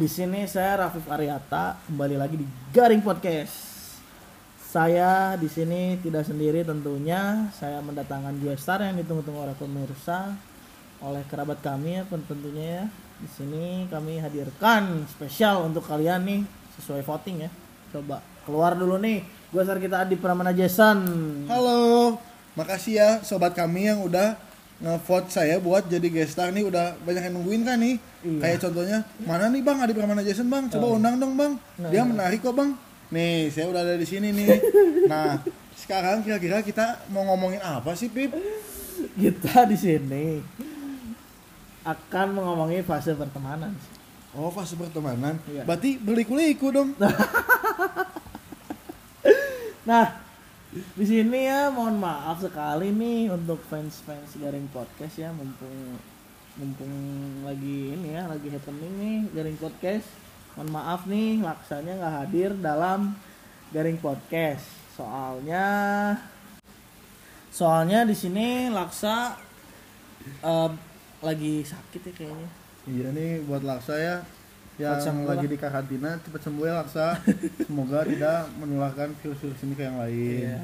Di sini saya Rafif Aryata kembali lagi di Garing Podcast. Saya di sini tidak sendiri tentunya. Saya mendatangkan dua star yang ditunggu-tunggu oleh pemirsa, oleh kerabat kami ya tentunya ya. Di sini kami hadirkan spesial untuk kalian nih sesuai voting ya. Coba keluar dulu nih. Gue star kita Adi Pramana Jason. Halo, makasih ya sobat kami yang udah ngevote saya buat jadi guest star nih udah banyak yang nungguin kan nih. Iya. Kayak contohnya mana nih Bang Adi Pramana Jason Bang, coba undang dong Bang. Nah, Dia iya. menarik kok Bang. Nih, saya udah ada di sini nih. nah, sekarang kira-kira kita mau ngomongin apa sih Pip? Kita di sini akan mengomongi fase pertemanan. Oh, fase pertemanan. Iya. Berarti berliku-liku dong. Nah, di sini ya mohon maaf sekali nih untuk fans-fans Garing Podcast ya mumpung mumpung lagi ini ya lagi happening nih Garing Podcast. Mohon maaf nih laksanya nggak hadir dalam Garing Podcast. Soalnya soalnya di sini Laksa eh, lagi sakit ya kayaknya. iya nih buat Laksa ya yang sembuh lagi lah. di karantina cepat sembuh ya Laksa. Semoga tidak menularkan virus-virus ini ke yang lain. Iya.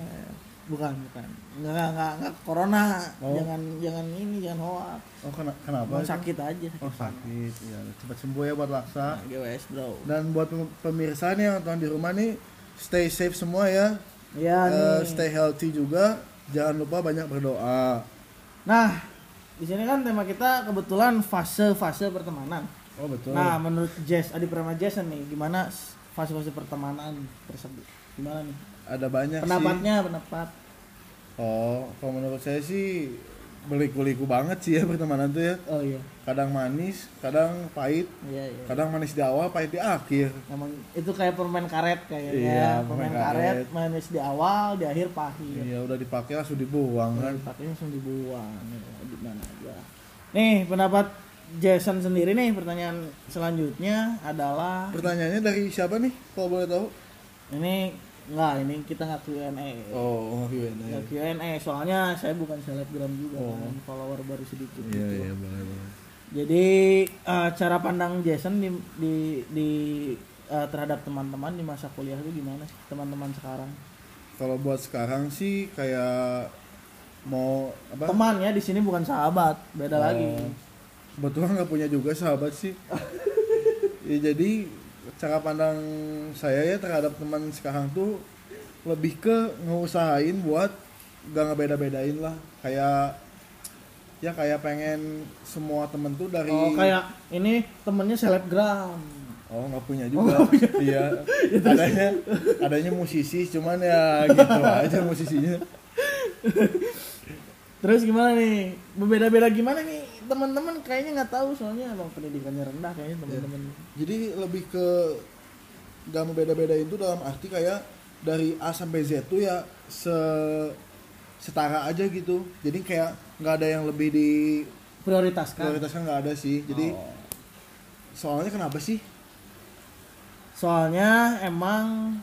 Bukan, bukan. Nggak, nggak, nggak, corona. Oh. Jangan, jangan ini, jangan hoax. Oh, kena- kenapa? Mau sakit aja. Oh sakit, ya cepat sembuh ya buat Laksa. Nah, GWS bro. Dan buat pem- pemirsa nih yang nonton di rumah nih, stay safe semua ya. Ya Eh, nih. stay healthy juga. Jangan lupa banyak berdoa. Nah, di sini kan tema kita kebetulan fase-fase pertemanan. Oh betul. Nah, menurut Jess, Adi Prama Jason nih, gimana fase-fase pertemanan tersebut? Gimana nih? ada banyak Pendapatnya, sih. pendapat. Oh, kalau menurut saya sih berliku-liku banget sih ya pertemanan tuh ya. Oh iya, Kadang manis, kadang pahit, iya iya. kadang manis di awal, pahit di akhir. Emang itu kayak permen karet kayaknya. Iya, permen permen karet, karet. manis di awal, di akhir pahit. Iya, udah dipakai langsung dibuang kan. Pakainya langsung dibuang. Ya, di mana aja. Nih, pendapat Jason sendiri nih pertanyaan selanjutnya adalah Pertanyaannya dari siapa nih? Kalau boleh tahu? ini enggak ini kita nggak Q&A. Oh, gimana ya? Nggak Q&A soalnya saya bukan selebgram juga Oh. kan, follower baru sedikit Iya, gitu. iya, boleh, boleh. Jadi eh, cara pandang Jason di di, di eh, terhadap teman-teman di masa kuliah itu gimana sih teman-teman sekarang? Kalau buat sekarang sih kayak mau apa? Teman ya di sini bukan sahabat, beda Oh. lagi. Kebetulan nggak punya juga sahabat sih. ya, jadi cara pandang saya ya terhadap teman sekarang tuh lebih ke ngeusahain buat gak ngebeda-bedain lah. Kayak ya kayak pengen semua temen tuh dari Oh kayak ini temennya selebgram. oh nggak punya juga iya adanya adanya musisi cuman ya gitu aja musisinya Terus gimana nih? Berbeda-beda gimana nih? Teman-teman kayaknya nggak tahu soalnya emang pendidikannya rendah kayaknya teman-teman. Jadi lebih ke gak membeda-beda itu dalam arti kayak dari A sampai Z tuh ya se setara aja gitu. Jadi kayak nggak ada yang lebih di Prioritaskan. prioritaskan nggak ada sih. Jadi Oh. soalnya kenapa sih? Soalnya emang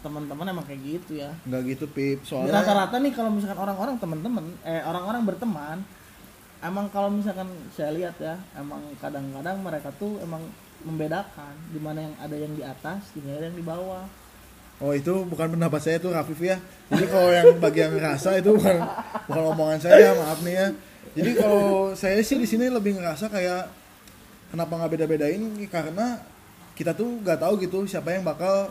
teman-teman emang kayak gitu ya. Nggak gitu Pip. Soalnya Rata-rata nih kalau misalkan orang-orang teman-teman, eh orang-orang berteman, emang kalau misalkan saya lihat ya, emang kadang-kadang mereka tuh emang membedakan di mana yang ada yang di atas, di mana yang di bawah. oh itu bukan pendapat saya tuh Rafif ya. Jadi kalau yang bagi yang ngerasa itu bukan bukan omongan saya maaf nih ya. Jadi kalau saya sih di sini lebih ngerasa kayak kenapa nggak beda-bedain karena kita tuh nggak tahu gitu siapa yang bakal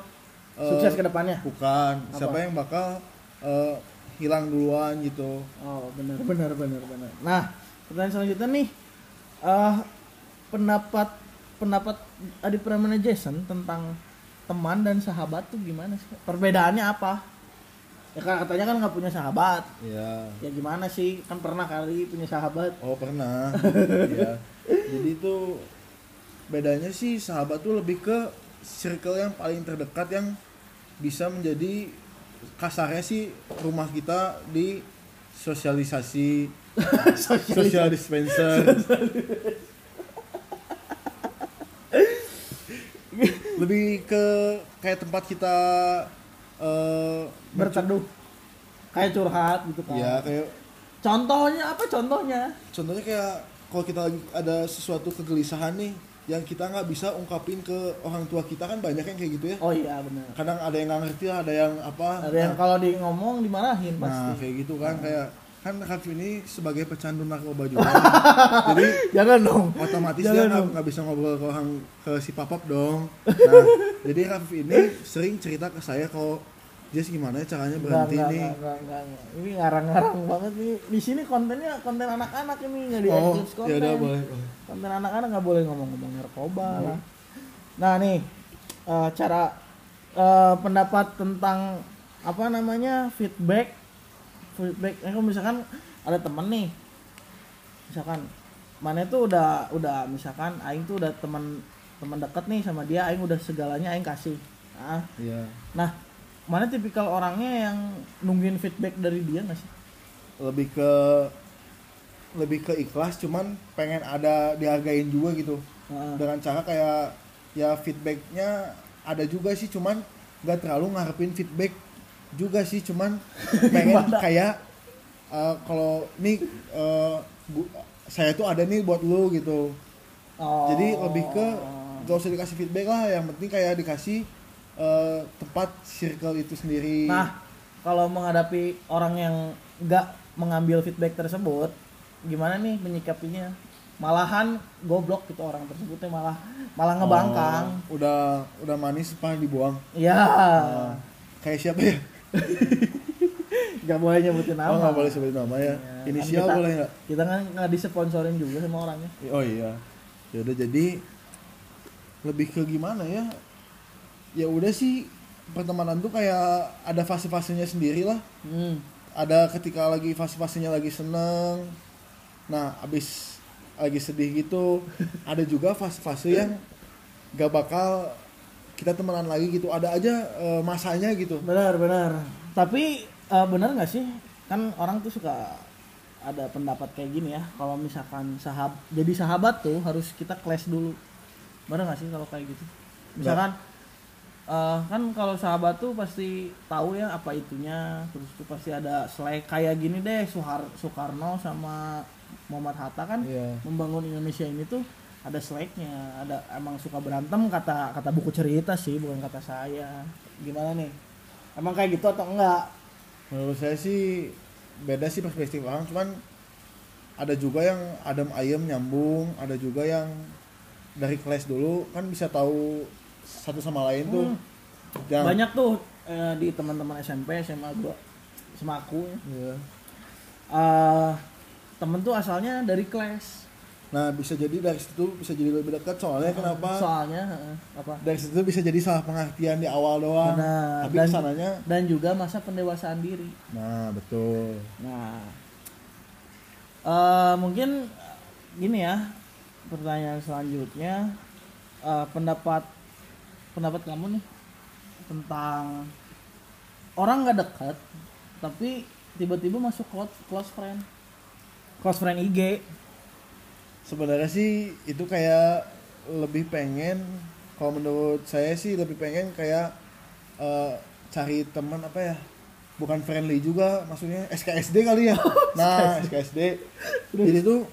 eh, Sukses ke depannya. bukan Apa? siapa yang bakal eh, hilang duluan gitu Oh benar benar benar benar. Nah pertanyaan selanjutnya nih, eh pendapat pendapat Adi Pramana Jason tentang teman dan sahabat tuh gimana sih? Perbedaannya apa? Ya kan katanya kan nggak punya sahabat. ya Ya gimana sih? Kan pernah kali punya sahabat. oh pernah ya jadi itu bedanya sih sahabat tuh lebih ke circle yang paling terdekat yang bisa menjadi kasarnya sih rumah kita di sosialisasi social dispenser lebih ke kayak tempat kita eh Berteduh. Kayak curhat gitu kan. ya kayak Contohnya apa contohnya? contohnya kayak kalau kita ada sesuatu kegelisahan nih yang kita nggak bisa ungkapin ke orang tua kita kan banyak yang kayak gitu ya. Oh iya benar kadang ada yang nggak ngerti ada yang apa. Ada yang Nah, kalau di ngomong dimarahin pasti. nah kayak gitu kan kayak kan Raffi ini sebagai pecandu narkoba juga jadi jangan dong otomatis Jangan dia nggak bisa ngobrol ke orang ke si papap dong nah jadi Raffi ini sering cerita ke saya kalau Jess gimana ya caranya berhenti enggak, nih enggak, enggak, enggak. Ini ngarang-ngarang banget nih. Di sini kontennya konten anak-anak ini nggak di oh exclude konten. ya udah boleh boleh. Konten anak-anak nggak boleh ngomong-ngomong narkoba Hmm. lah. Nah nih eh, cara eh, pendapat tentang apa namanya feedback feedback. Eh, kalau misalkan ada temen nih, misalkan mana itu udah udah misalkan Aing tuh udah teman teman dekat nih sama dia, Aing udah segalanya Aing kasih. Nah, Iya. Nah, mana tipikal orangnya yang nungguin feedback dari dia nggak sih? lebih ke lebih ke ikhlas cuman pengen ada dihargain juga gitu Heeh. dengan cara kayak ya feedbacknya ada juga sih cuman nggak terlalu ngarepin feedback juga sih cuman pengen kayak eh, kalau nih eh, bu- saya tuh ada nih buat lu gitu Oh. jadi lebih ke gak usah dikasih feedback lah yang penting kayak dikasih eh, tempat circle itu sendiri Nah, kalau menghadapi orang yang nggak mengambil feedback tersebut, gimana nih menyikapinya? Malahan goblok gitu orang tersebutnya malah malah ngebangkang. Oh, udah udah manis pas dibuang Iya. Ah, kayak siapa ya Nggak boleh nyebutin nama. oh nggak boleh sebutin nama ya Iya, inisial kan kita- boleh nggak Kita kan nggak disponsorin juga sama orangnya. oh iya ya udah jadi lebih ke gimana ya ya udah sih pertemanan tuh kayak ada fase-fasenya sendiri lah Hmm. ada ketika lagi fase-fasenya lagi seneng nah abis lagi sedih gitu ada juga fase-fase yang gak bakal kita temenan lagi gitu ada aja eh, masanya gitu Benar, benar. Tapi eh, benar nggak sih? Kan orang tuh suka ada pendapat kayak gini ya. Kalau misalkan sahab jadi sahabat tuh harus kita clash dulu. Benar nggak sih kalau kayak gitu? Misalkan eh, kan kalau sahabat tuh pasti tahu ya apa itunya. Terus tuh pasti ada selek kayak gini deh Soehar Soekarno sama Muhammad Hatta kan Iya. membangun Indonesia ini tuh ada seleknya, ada emang suka berantem kata kata buku cerita sih, bukan kata saya. Gimana nih? Emang kayak gitu atau enggak? menurut saya sih beda sih perspektif orang cuman ada juga yang adem ayem nyambung ada juga yang dari kelas dulu kan bisa tahu satu sama lain tuh Hmm. yang Banyak tuh eh, di teman-teman SMP, SMA gua sama aku ya. Iya. Eh, temen tuh asalnya dari kelas. Nah bisa jadi dari situ bisa jadi lebih dekat soalnya kenapa Soalnya eh, apa? dari situ bisa jadi salah pengertian di awal doang Benar. tapi Dan- ke sananya Dan juga masa pendewasaan diri. nah betul Nah, eh mungkin gini ya pertanyaan selanjutnya eh, pendapat pendapat kamu nih tentang orang nggak dekat tapi tiba-tiba masuk close, close friend close friend IG sebenarnya sih itu kayak lebih pengen kalau menurut saya sih lebih pengen kayak eh, cari teman apa ya bukan friendly juga maksudnya SKSD kali ya. Nah SKSD jadi tuh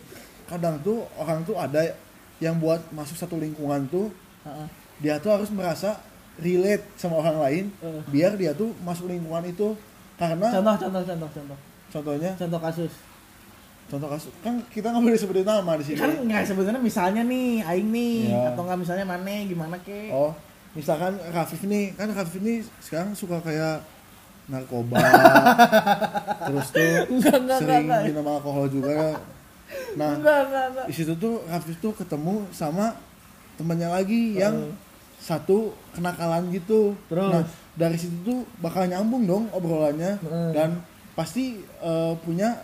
kadang tuh orang tuh ada yang buat masuk satu lingkungan tuh Heeh. dia tuh harus merasa relate sama orang lain Eh. biar dia tuh masuk lingkungan itu. Karena contoh contoh contoh contoh. Contohnya? Contoh kasus contoh kasus kan kita nggak boleh sebutin nama di sini kan nggak sebenarnya misalnya nih Aing nih Iya. atau nggak misalnya mana gimana ke Oh, misalkan Rafif nih, kan Rafif nih sekarang suka kayak narkoba, terus tuh Enggak, enggak, sering enggak, minum alkohol juga. Nah, enggak enggak enggak di situ tuh Rafif tuh ketemu sama temannya lagi yang Eh. satu kenakalan gitu. Terus? Nah, dari situ tuh bakal nyambung dong obrolannya Eh. dan pasti eh, punya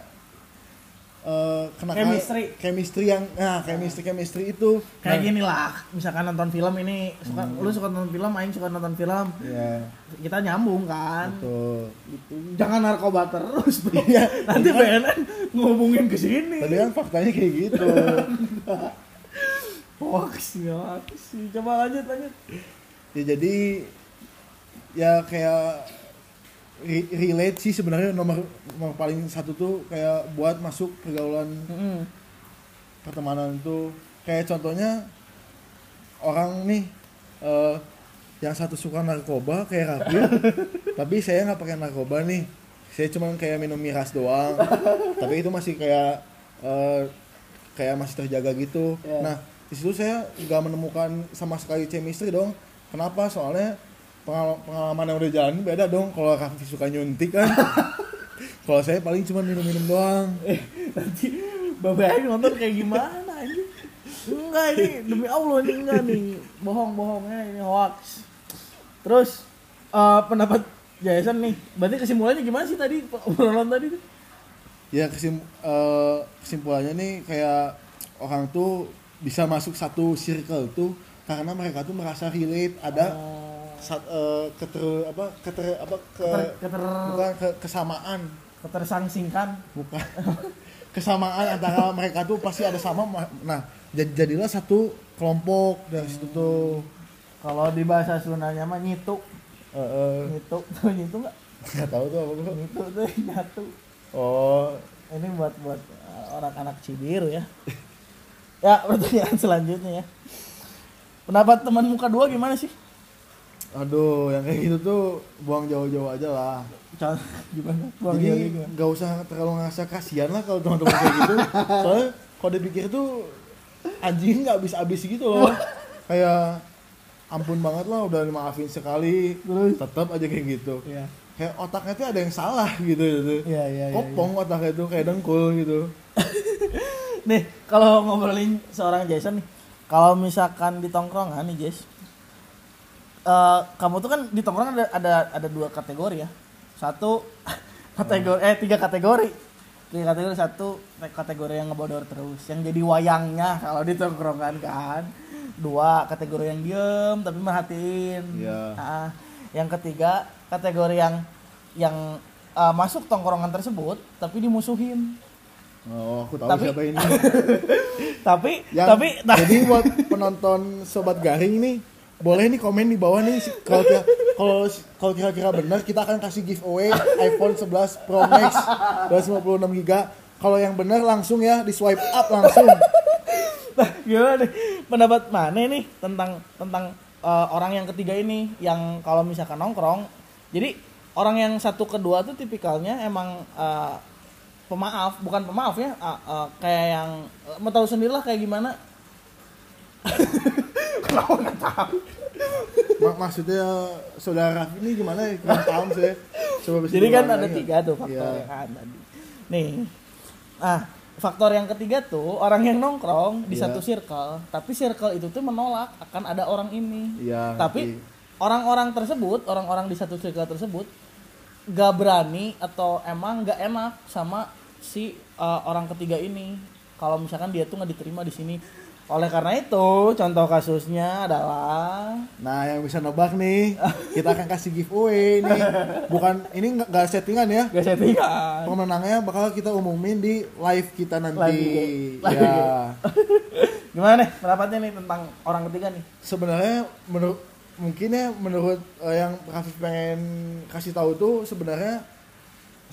eh, kenakalan Chemistry. chemistry yang nah chemistry chemistry itu. Kayak Nah, gini lah misalkan nonton film ini suka lu suka nonton film Aing suka nonton film. Ya kita nyambung kan? Betul. Gitu. Jangan narkoba terus bro. Nanti BNN ngomongin ke sini. Tadi kan faktanya kayak gitu. hoax sih. Coba lanjut lanjut. Ya jadi ya kayak re- relate sih sebenarnya nomor nomor paling satu tuh kayak buat masuk pergaulan Mm-mm. pertemanan itu. Kayak contohnya orang nih eh, yang satu suka narkoba kayak Raffi tapi saya nggak pakai narkoba nih. Saya cuma kayak minum miras doang. Tapi itu masih kayak eh, kayak masih terjaga gitu. Iya. nah di situ saya nggak menemukan sama sekali chemistry dong. Kenapa? Soalnya pengal- pengalaman yang udah jalan beda dong kalau Raffi suka nyuntik kan kalau saya paling cuma minum-minum doang Eh, nanti Bapak nonton kayak gimana anjing? Enggak ini demi Allah ini enggak nih. Bohong-bohongnya ini hoax. Terus eh, pendapat Jason nih. Berarti kesimpulannya gimana sih tadi obrolan tadi tuh? ya kesim, eh, kesimpulannya nih kayak orang tuh bisa masuk satu circle tuh karena mereka tuh merasa relate ada Oh, sat, eh, keter apa keter apa ke keter, keter, bukan ke, kesamaan ketersangsingkan. bukan kesamaan antara mereka tuh pasti ada sama ma- nah jad- jadilah satu kelompok dari situ tuh Kalau di bahasa Sundanya mah nyitu, Eh, eh, nyitu, tuh nyitu enggak? nggak tahu tuh apa bro. Nyitu tuh nyatu. oh Ini buat buat eh, anak-anak Cibiru ya. ya, pertanyaan selanjutnya ya. Pendapat teman muka dua gimana sih? Aduh yang kayak gitu tuh buang jauh-jauh aja lah. Gimana? Buang jadi nggak usah terlalu ngerasa kasihan lah kalau teman-teman kayak gitu. Soalnya kalau dipikir tuh anjing nggak habis-habis gitu loh. Kayak ampun banget lah udah dimaafin sekali. Terus? tetap aja kayak gitu. Iya. kayak otaknya tuh ada yang salah gitu gitu. Iya, iya, iya. kopong otaknya tuh kayak dengkul gitu. Nih, kalau ngobrolin seorang Jason nih, kalau misalkan di tongkrongan nih, Jess, eh, kamu tuh kan di tongkrongan ada ada ada dua kategori ya. Satu kategori eh tiga kategori. Tiga kategori satu kategori yang ngebodor terus, yang jadi wayangnya kalau di tongkrongan kan. Dua kategori yang diem tapi merhatiin. Iya. Ah, yang ketiga kategori yang yang eh, masuk tongkrongan tersebut tapi dimusuhin. oh aku tahu Tapi- siapa ini Tapi Yang- tapi jadi buat penonton sobat garing nih boleh nih komen di bawah nih kalau kalau kalau kira-kira benar kita akan kasih giveaway iPhone 11 Pro Max 256 GB kalau yang benar langsung ya di swipe up langsung. Nah, gimana nih? Pendapat mana nih tentang tentang eh, orang yang ketiga ini? Yang kalau misalkan nongkrong jadi orang yang satu kedua tuh tipikalnya emang eh, pemaaf bukan pemaaf ya eh, eh, kayak yang eh, mau tahu sendirilah kayak gimana kenapa nggak tahu. Mak- maksudnya saudara ini gimana ya? Kurang paham saya coba bisa jadi kan ada lagi. tiga tuh faktor ya kan tadi nih. Ah faktor yang ketiga tuh orang yang nongkrong di Iya. satu circle tapi circle itu tuh menolak akan ada orang ini. Iya, tapi orang-orang tersebut orang-orang di satu circle tersebut gak berani atau emang gak enak sama si uh, orang ketiga ini. Kalau misalkan dia tuh nggak diterima di sini oleh karena itu contoh kasusnya adalah Nah, yang bisa nebak nih, kita akan kasih giveaway nih. Bukan ini nggak nggak settingan ya. gak settingan Pemenangnya bakal kita umumin di live kita nanti. Live IG. Ya. gimana nih pendapatnya nih tentang orang ketiga nih Sebenarnya menurut mungkin ya menurut eh, yang Rafif pengen kasih tahu tuh sebenarnya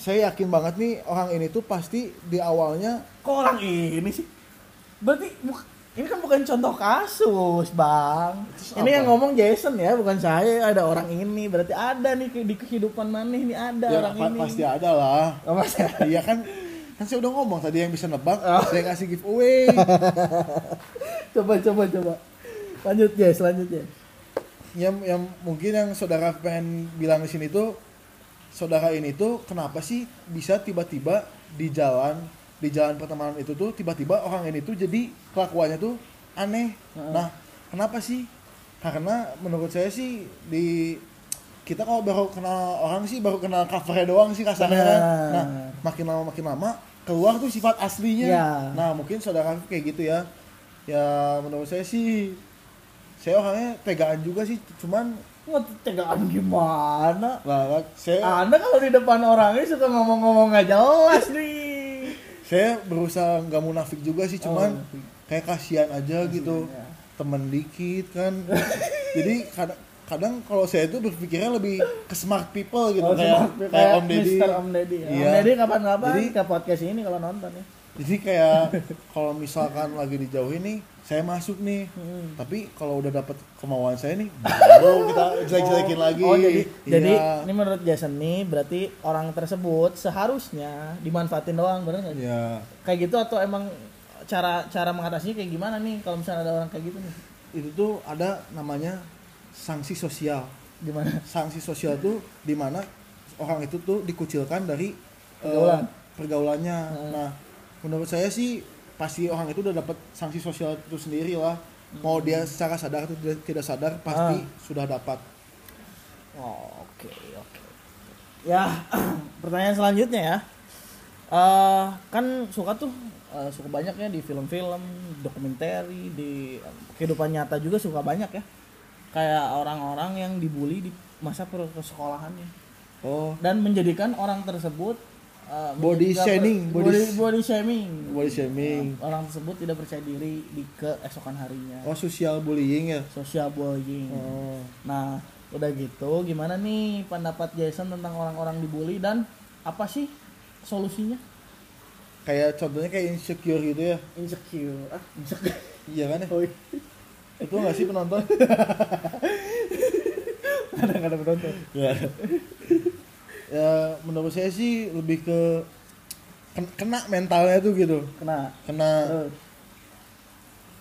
saya yakin banget nih orang ini tuh pasti di awalnya kok orang ini sih berarti ini kan bukan contoh kasus bang ini apa? yang ngomong Jason ya bukan saya ada orang ini berarti ada nih di kehidupan mana ini ada ya orang pa- ini pasti ada lah. Oh, pasti ada. Iya kan kan saya udah ngomong tadi yang bisa nebak Oh. saya kasih giveaway. coba coba coba lanjut Jess lanjut Jess yang yang mungkin yang saudara pengen bilang di sini tuh saudara ini tuh kenapa sih bisa tiba-tiba di jalan di jalan pertemanan itu tuh tiba-tiba orang ini tuh jadi kelakuannya tuh aneh. Heeh. Nah, kenapa sih? Karena menurut saya sih di kita kalau baru kenal orang sih baru kenal covernya doang sih kasarnya. Benar. Nah, makin lama makin lama keluar tuh sifat aslinya. Ya. Nah, mungkin saudara kayak gitu ya. Ya menurut saya sih saya orangnya tegaan juga sih, cuman Wah, tegaan gimana lah saya anda kalau di depan orangnya suka ngomong-ngomong nggak jelas nih saya berusaha nggak munafik juga sih, cuman Oh, kayak kasihan aja gitu. ya. Temen dikit kan. Jadi kadang kadang kalau saya itu berpikirnya lebih ke smart people gitu Oh, kayak cuma kayak Om Deddy. Om Deddy ya. Iya. Om Deddy kapan-kapan ke podcast ini kalau nonton ya jadi kayak kalau misalkan lagi dijauhin nih saya masuk nih Hmm. tapi kalau udah dapat kemauan saya nih baru kita jelek-jelekin lagi Oh, jadi, jadi Iya. ini menurut Jason nih berarti orang tersebut seharusnya dimanfaatin doang, bener nggak? ya Kayak gitu atau emang cara cara mengatasinya kayak gimana nih kalau misalnya ada orang kayak gitu nih? itu tuh ada namanya sanksi sosial Gimana? sanksi sosial tuh di mana orang itu tuh dikucilkan dari Pergaulan. pergaulannya Hmm. nah menurut saya sih pasti orang itu udah dapat sanksi sosial itu sendiri lah mau dia secara sadar atau tidak, tidak sadar pasti Ah. sudah dapat Oh, oke, oke. Ya, pertanyaan selanjutnya ya. Eh, kan suka tuh eh, suka banyak ya di film-film, dokumenter, di eh, kehidupan nyata juga suka banyak ya. Kayak orang-orang yang dibully di masa persekolahannya oh dan menjadikan orang tersebut eh, Body shaming, body, body- body shaming. body shaming Orang tersebut tidak percaya diri di keesokan harinya. oh social bullying ya Social bullying. oh Nah, udah gitu, gimana nih pendapat Jason tentang orang-orang dibully dan apa sih solusinya? kayak contohnya kayak insecure gitu ya Insecure. Ah, insecure. iya kan ya Oh, itu nggak sih penonton kadang-kadang penonton. ya ya menurut saya sih lebih ke ken- kena mentalnya tuh gitu Kena. kena Terus.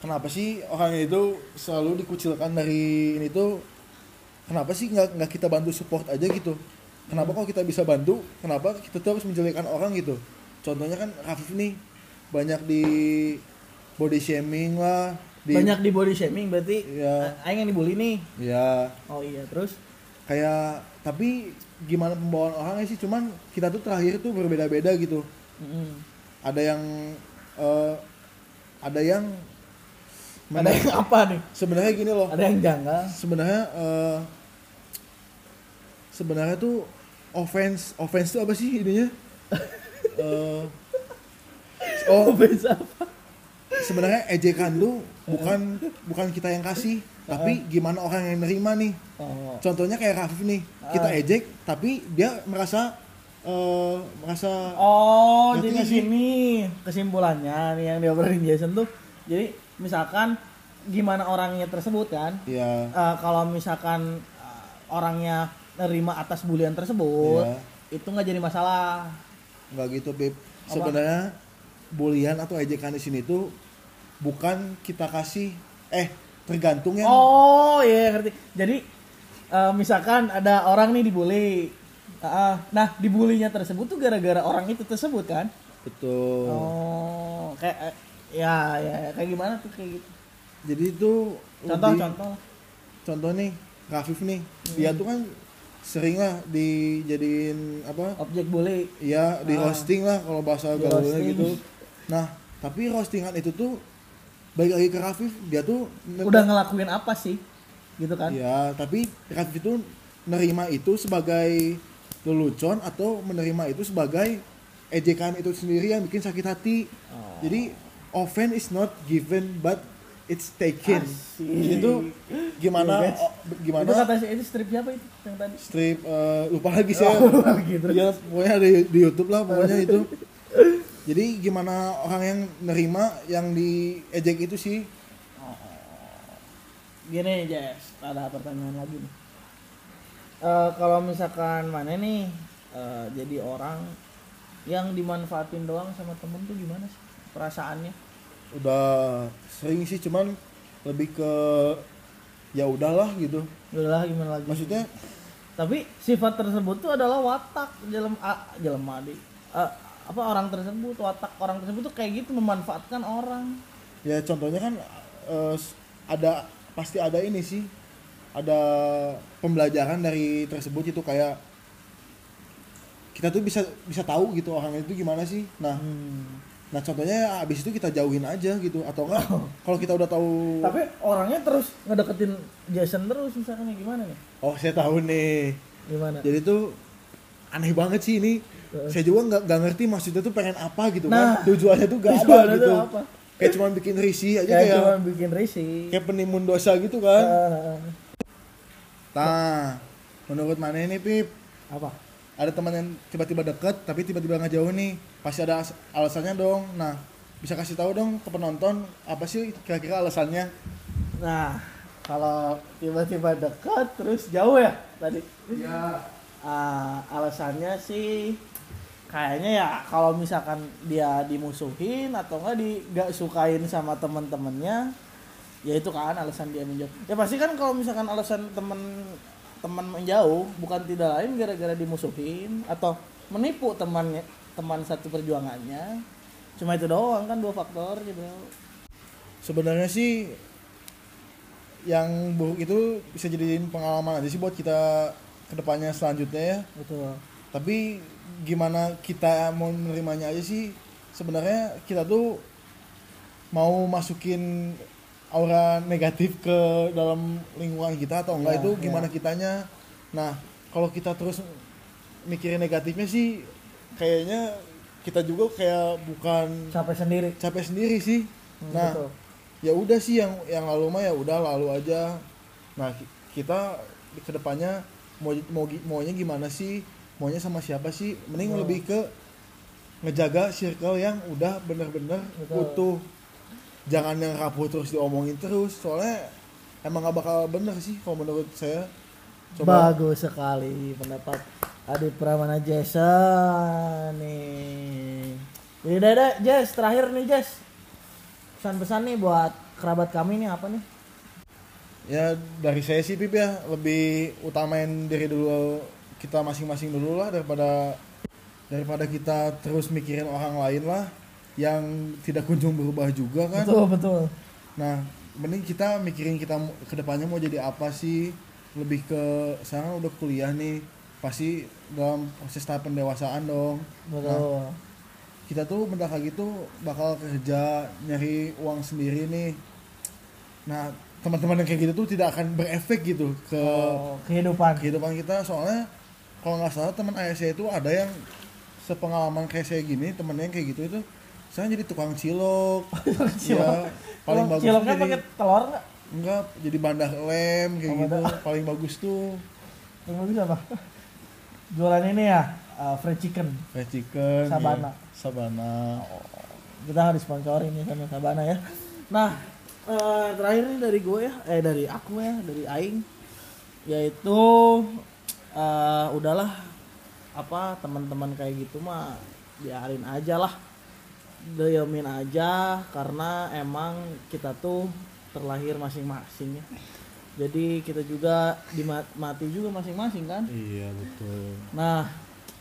kenapa sih orang itu selalu dikucilkan dari ini tuh kenapa sih nggak nggak kita bantu support aja gitu kenapa Hmm. kok kita bisa bantu kenapa kita tuh harus menjelekkan orang gitu contohnya kan Rafif nih banyak di body shaming lah di Banyak di body shaming berarti Iya. a- aing yang dibully nih. ya Oh iya, terus kayak tapi gimana pembawaan orangnya sih cuman kita tuh terakhir tuh berbeda-beda gitu mm, ada yang eh, ada yang ada yang apa nih? sebenarnya gini loh Ada yang janggal. sebenarnya eh, sebenarnya tuh offense offense tuh apa sih ininya Eh, oh Bisa apa? sebenarnya ejekan tuh bukan bukan kita yang kasih tapi gimana orang yang nerima nih Oh. contohnya kayak Rafif nih kita Ah. ejek tapi dia merasa eh, merasa Oh, jadi gini kesimpulannya nih yang diobrolin Jason tuh. Jadi misalkan gimana orangnya tersebut kan? ya Eh, kalau misalkan eh, orangnya nerima atas bulian tersebut, Iya. itu nggak jadi masalah. nggak gitu Beb Apa? sebenarnya bulian atau ejekan di sini tuh bukan kita kasih eh tergantung yang Oh iya ngerti. Jadi eh, misalkan ada orang nih dibully, Ah, nah dibulinya tersebut tuh gara-gara orang itu tersebut kan? betul Oh, kayak eh, ya ya kayak gimana tuh kayak gitu? jadi itu Contoh lebih- contoh. contoh nih Rafif nih Hmm. dia tuh kan sering lah dijadiin apa Objek bully. ya di Ah. roasting lah kalau bahasa Di gaulnya gitu nah tapi roastingan itu tuh balik lagi ke Rafif dia tuh Udah ngelakuin apa sih? Gitu kan? ya tapi Rafif itu nerima itu sebagai lelucon atau menerima itu sebagai ejekan itu sendiri yang bikin sakit hati Oh. jadi offense is not given but it's taken Asik. itu gimana Iya, guys. oh, gimana Itu kata si itu strip siapa itu yang tadi? strip eh, lupa lagi saya Oh, gitu. ya pokoknya ada di YouTube lah pokoknya itu jadi gimana orang yang nerima yang diejek itu sih Gini Jess, ada pertanyaan lagi nih. Eh, kalau misalkan mana nih eh, jadi orang yang dimanfaatin doang sama temen tuh gimana sih perasaannya? udah sering sih cuman lebih ke ya udahlah gitu Udah gimana lagi? maksudnya Tapi sifat tersebut tuh adalah watak jelem a jelem adi. Apa orang tersebut watak orang tersebut tuh kayak gitu memanfaatkan orang. ya contohnya kan s- ada pasti ada ini sih ada pembelajaran dari tersebut itu kayak kita tuh bisa bisa tahu gitu orang itu gimana sih nah Hmm. nah contohnya abis itu kita jauhin aja gitu atau enggak kalau kita udah tahu Tapi orangnya terus ngedeketin Jason terus misalkan ya gimana nih? oh saya tahu nih Gimana? jadi tuh aneh banget sih ini. Saya juga nggak nggak ngerti maksudnya tuh pengen apa gitu Nah, kan tujuannya tuh gak ada gitu. apa? kayak cuma bikin risih aja Kayak kayak cuma bikin risih. kayak penimbun dosa gitu kan. Eh, nah menurut mana ini pip. Apa? ada teman yang tiba-tiba deket tapi tiba-tiba ngejauh nih. Pasti ada as- alasannya dong. Nah bisa kasih tahu dong ke penonton apa sih kira-kira alasannya? Nah, kalau tiba-tiba dekat terus jauh ya tadi. ya Ah, alasannya sih kayaknya ya kalau misalkan dia dimusuhin atau enggak di nggak sukain sama teman-temannya ya itu kan alasan dia menjauh. Ya pasti kan kalau misalkan alasan teman teman menjauh bukan tidak lain gara-gara dimusuhin atau menipu temannya teman satu perjuangannya. Cuma itu doang kan dua faktor gitu. Sebenarnya sih yang buruk itu bisa jadiin pengalaman aja sih buat kita ke depannya selanjutnya ya. Betul. Tapi gimana kita mau menerimanya aja sih sebenarnya kita tuh mau masukin aura negatif ke dalam lingkungan kita atau enggak Ya, itu ya. gimana kitanya. Nah kalau kita terus mikirin negatifnya sih kayaknya kita juga kayak bukan capek sendiri. capek sendiri sih. Hmm, nah ya udah sih yang yang lalu mah ya udah lalu aja. Nah ki- kita ke depannya mau mau maunya gimana sih maunya sama siapa sih mending Oh. lebih ke ngejaga circle yang udah bener-bener utuh jangan yang rapuh terus diomongin terus soalnya emang gak bakal bener sih kalau menurut saya coba Bagus sekali pendapat Adit Pramana Jason nih. Jadi dada Jess terakhir nih Jess. Pesan-pesan nih buat kerabat kami nih apa nih? ya dari saya sih Pip ya lebih utamain diri dulu kita masing-masing dulu lah daripada daripada kita terus mikirin orang lain lah yang tidak kunjung berubah juga kan Betul betul. nah mending kita mikirin kita ke depannya mau jadi apa sih lebih ke sekarang udah kuliah nih pasti dalam proses tahap pendewasaan dong Betul. kita tuh bentar lagi tuh bakal kerja nyari uang sendiri nih nah teman-teman yang kayak gitu tuh tidak akan berefek gitu ke Oh, kehidupan. kehidupan kita soalnya kalau nggak salah teman ayah saya itu ada yang sepengalaman kayak saya gini temennya yang kayak gitu itu saya jadi tukang cilok ya paling bagus ciloknya pakai telur nggak? enggak jadi bandar lem kayak Oh, gitu bandar- paling bagus tuh Yang bagus apa? Jualan ini ya, uh, fried chicken. fried chicken Sabana. ya. sabana Kita nggak disponsorin ya sama Sabana ya. Nah, eh, terakhir nih dari gue ya, eh dari aku ya, dari Aing, yaitu eh, udahlah apa teman-teman kayak gitu mah biarin aja lah, diamin aja karena emang kita tuh terlahir masing-masing ya. Jadi kita juga dimati juga masing-masing kan. iya betul Nah,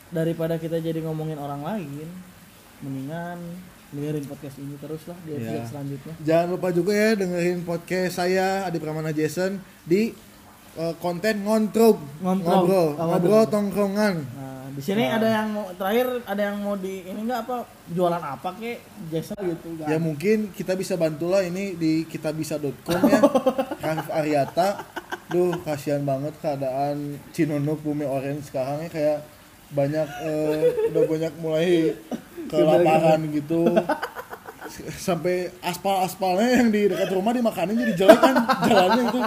daripada kita jadi ngomongin orang lain, mendingan dengerin podcast ini terus lah di episode Iya. selanjutnya. Jangan lupa juga ya dengerin podcast saya Adi Pramana Jason di eh, konten ngontrog Ngontrog. ngobrol Oh, ngobrol ngobrol. tongkrongan. Nah, di sini Nah. ada yang mau terakhir ada yang mau di ini enggak apa jualan apa kek jasa gitu kan. Ya mungkin kita bisa bantulah ini di kitabisa.com ya. Rafif Aryata. Duh, kasihan banget keadaan Cinunuk Bumi Orange sekarang ya kayak banyak eh, udah banyak mulai kelaparan gitu. S- Sampai aspal-aspalnya yang di dekat rumah dimakanin jadi jelek kan jalannya itu.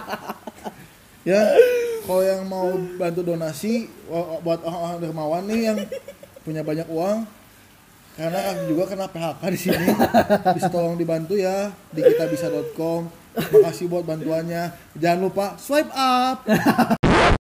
Ya, kalau yang mau bantu donasi buat orang-orang dermawan nih yang punya banyak uang karena kami juga kena PHK di sini. Bisa tolong dibantu ya di kitabisa.com makasih buat bantuannya. Jangan lupa swipe up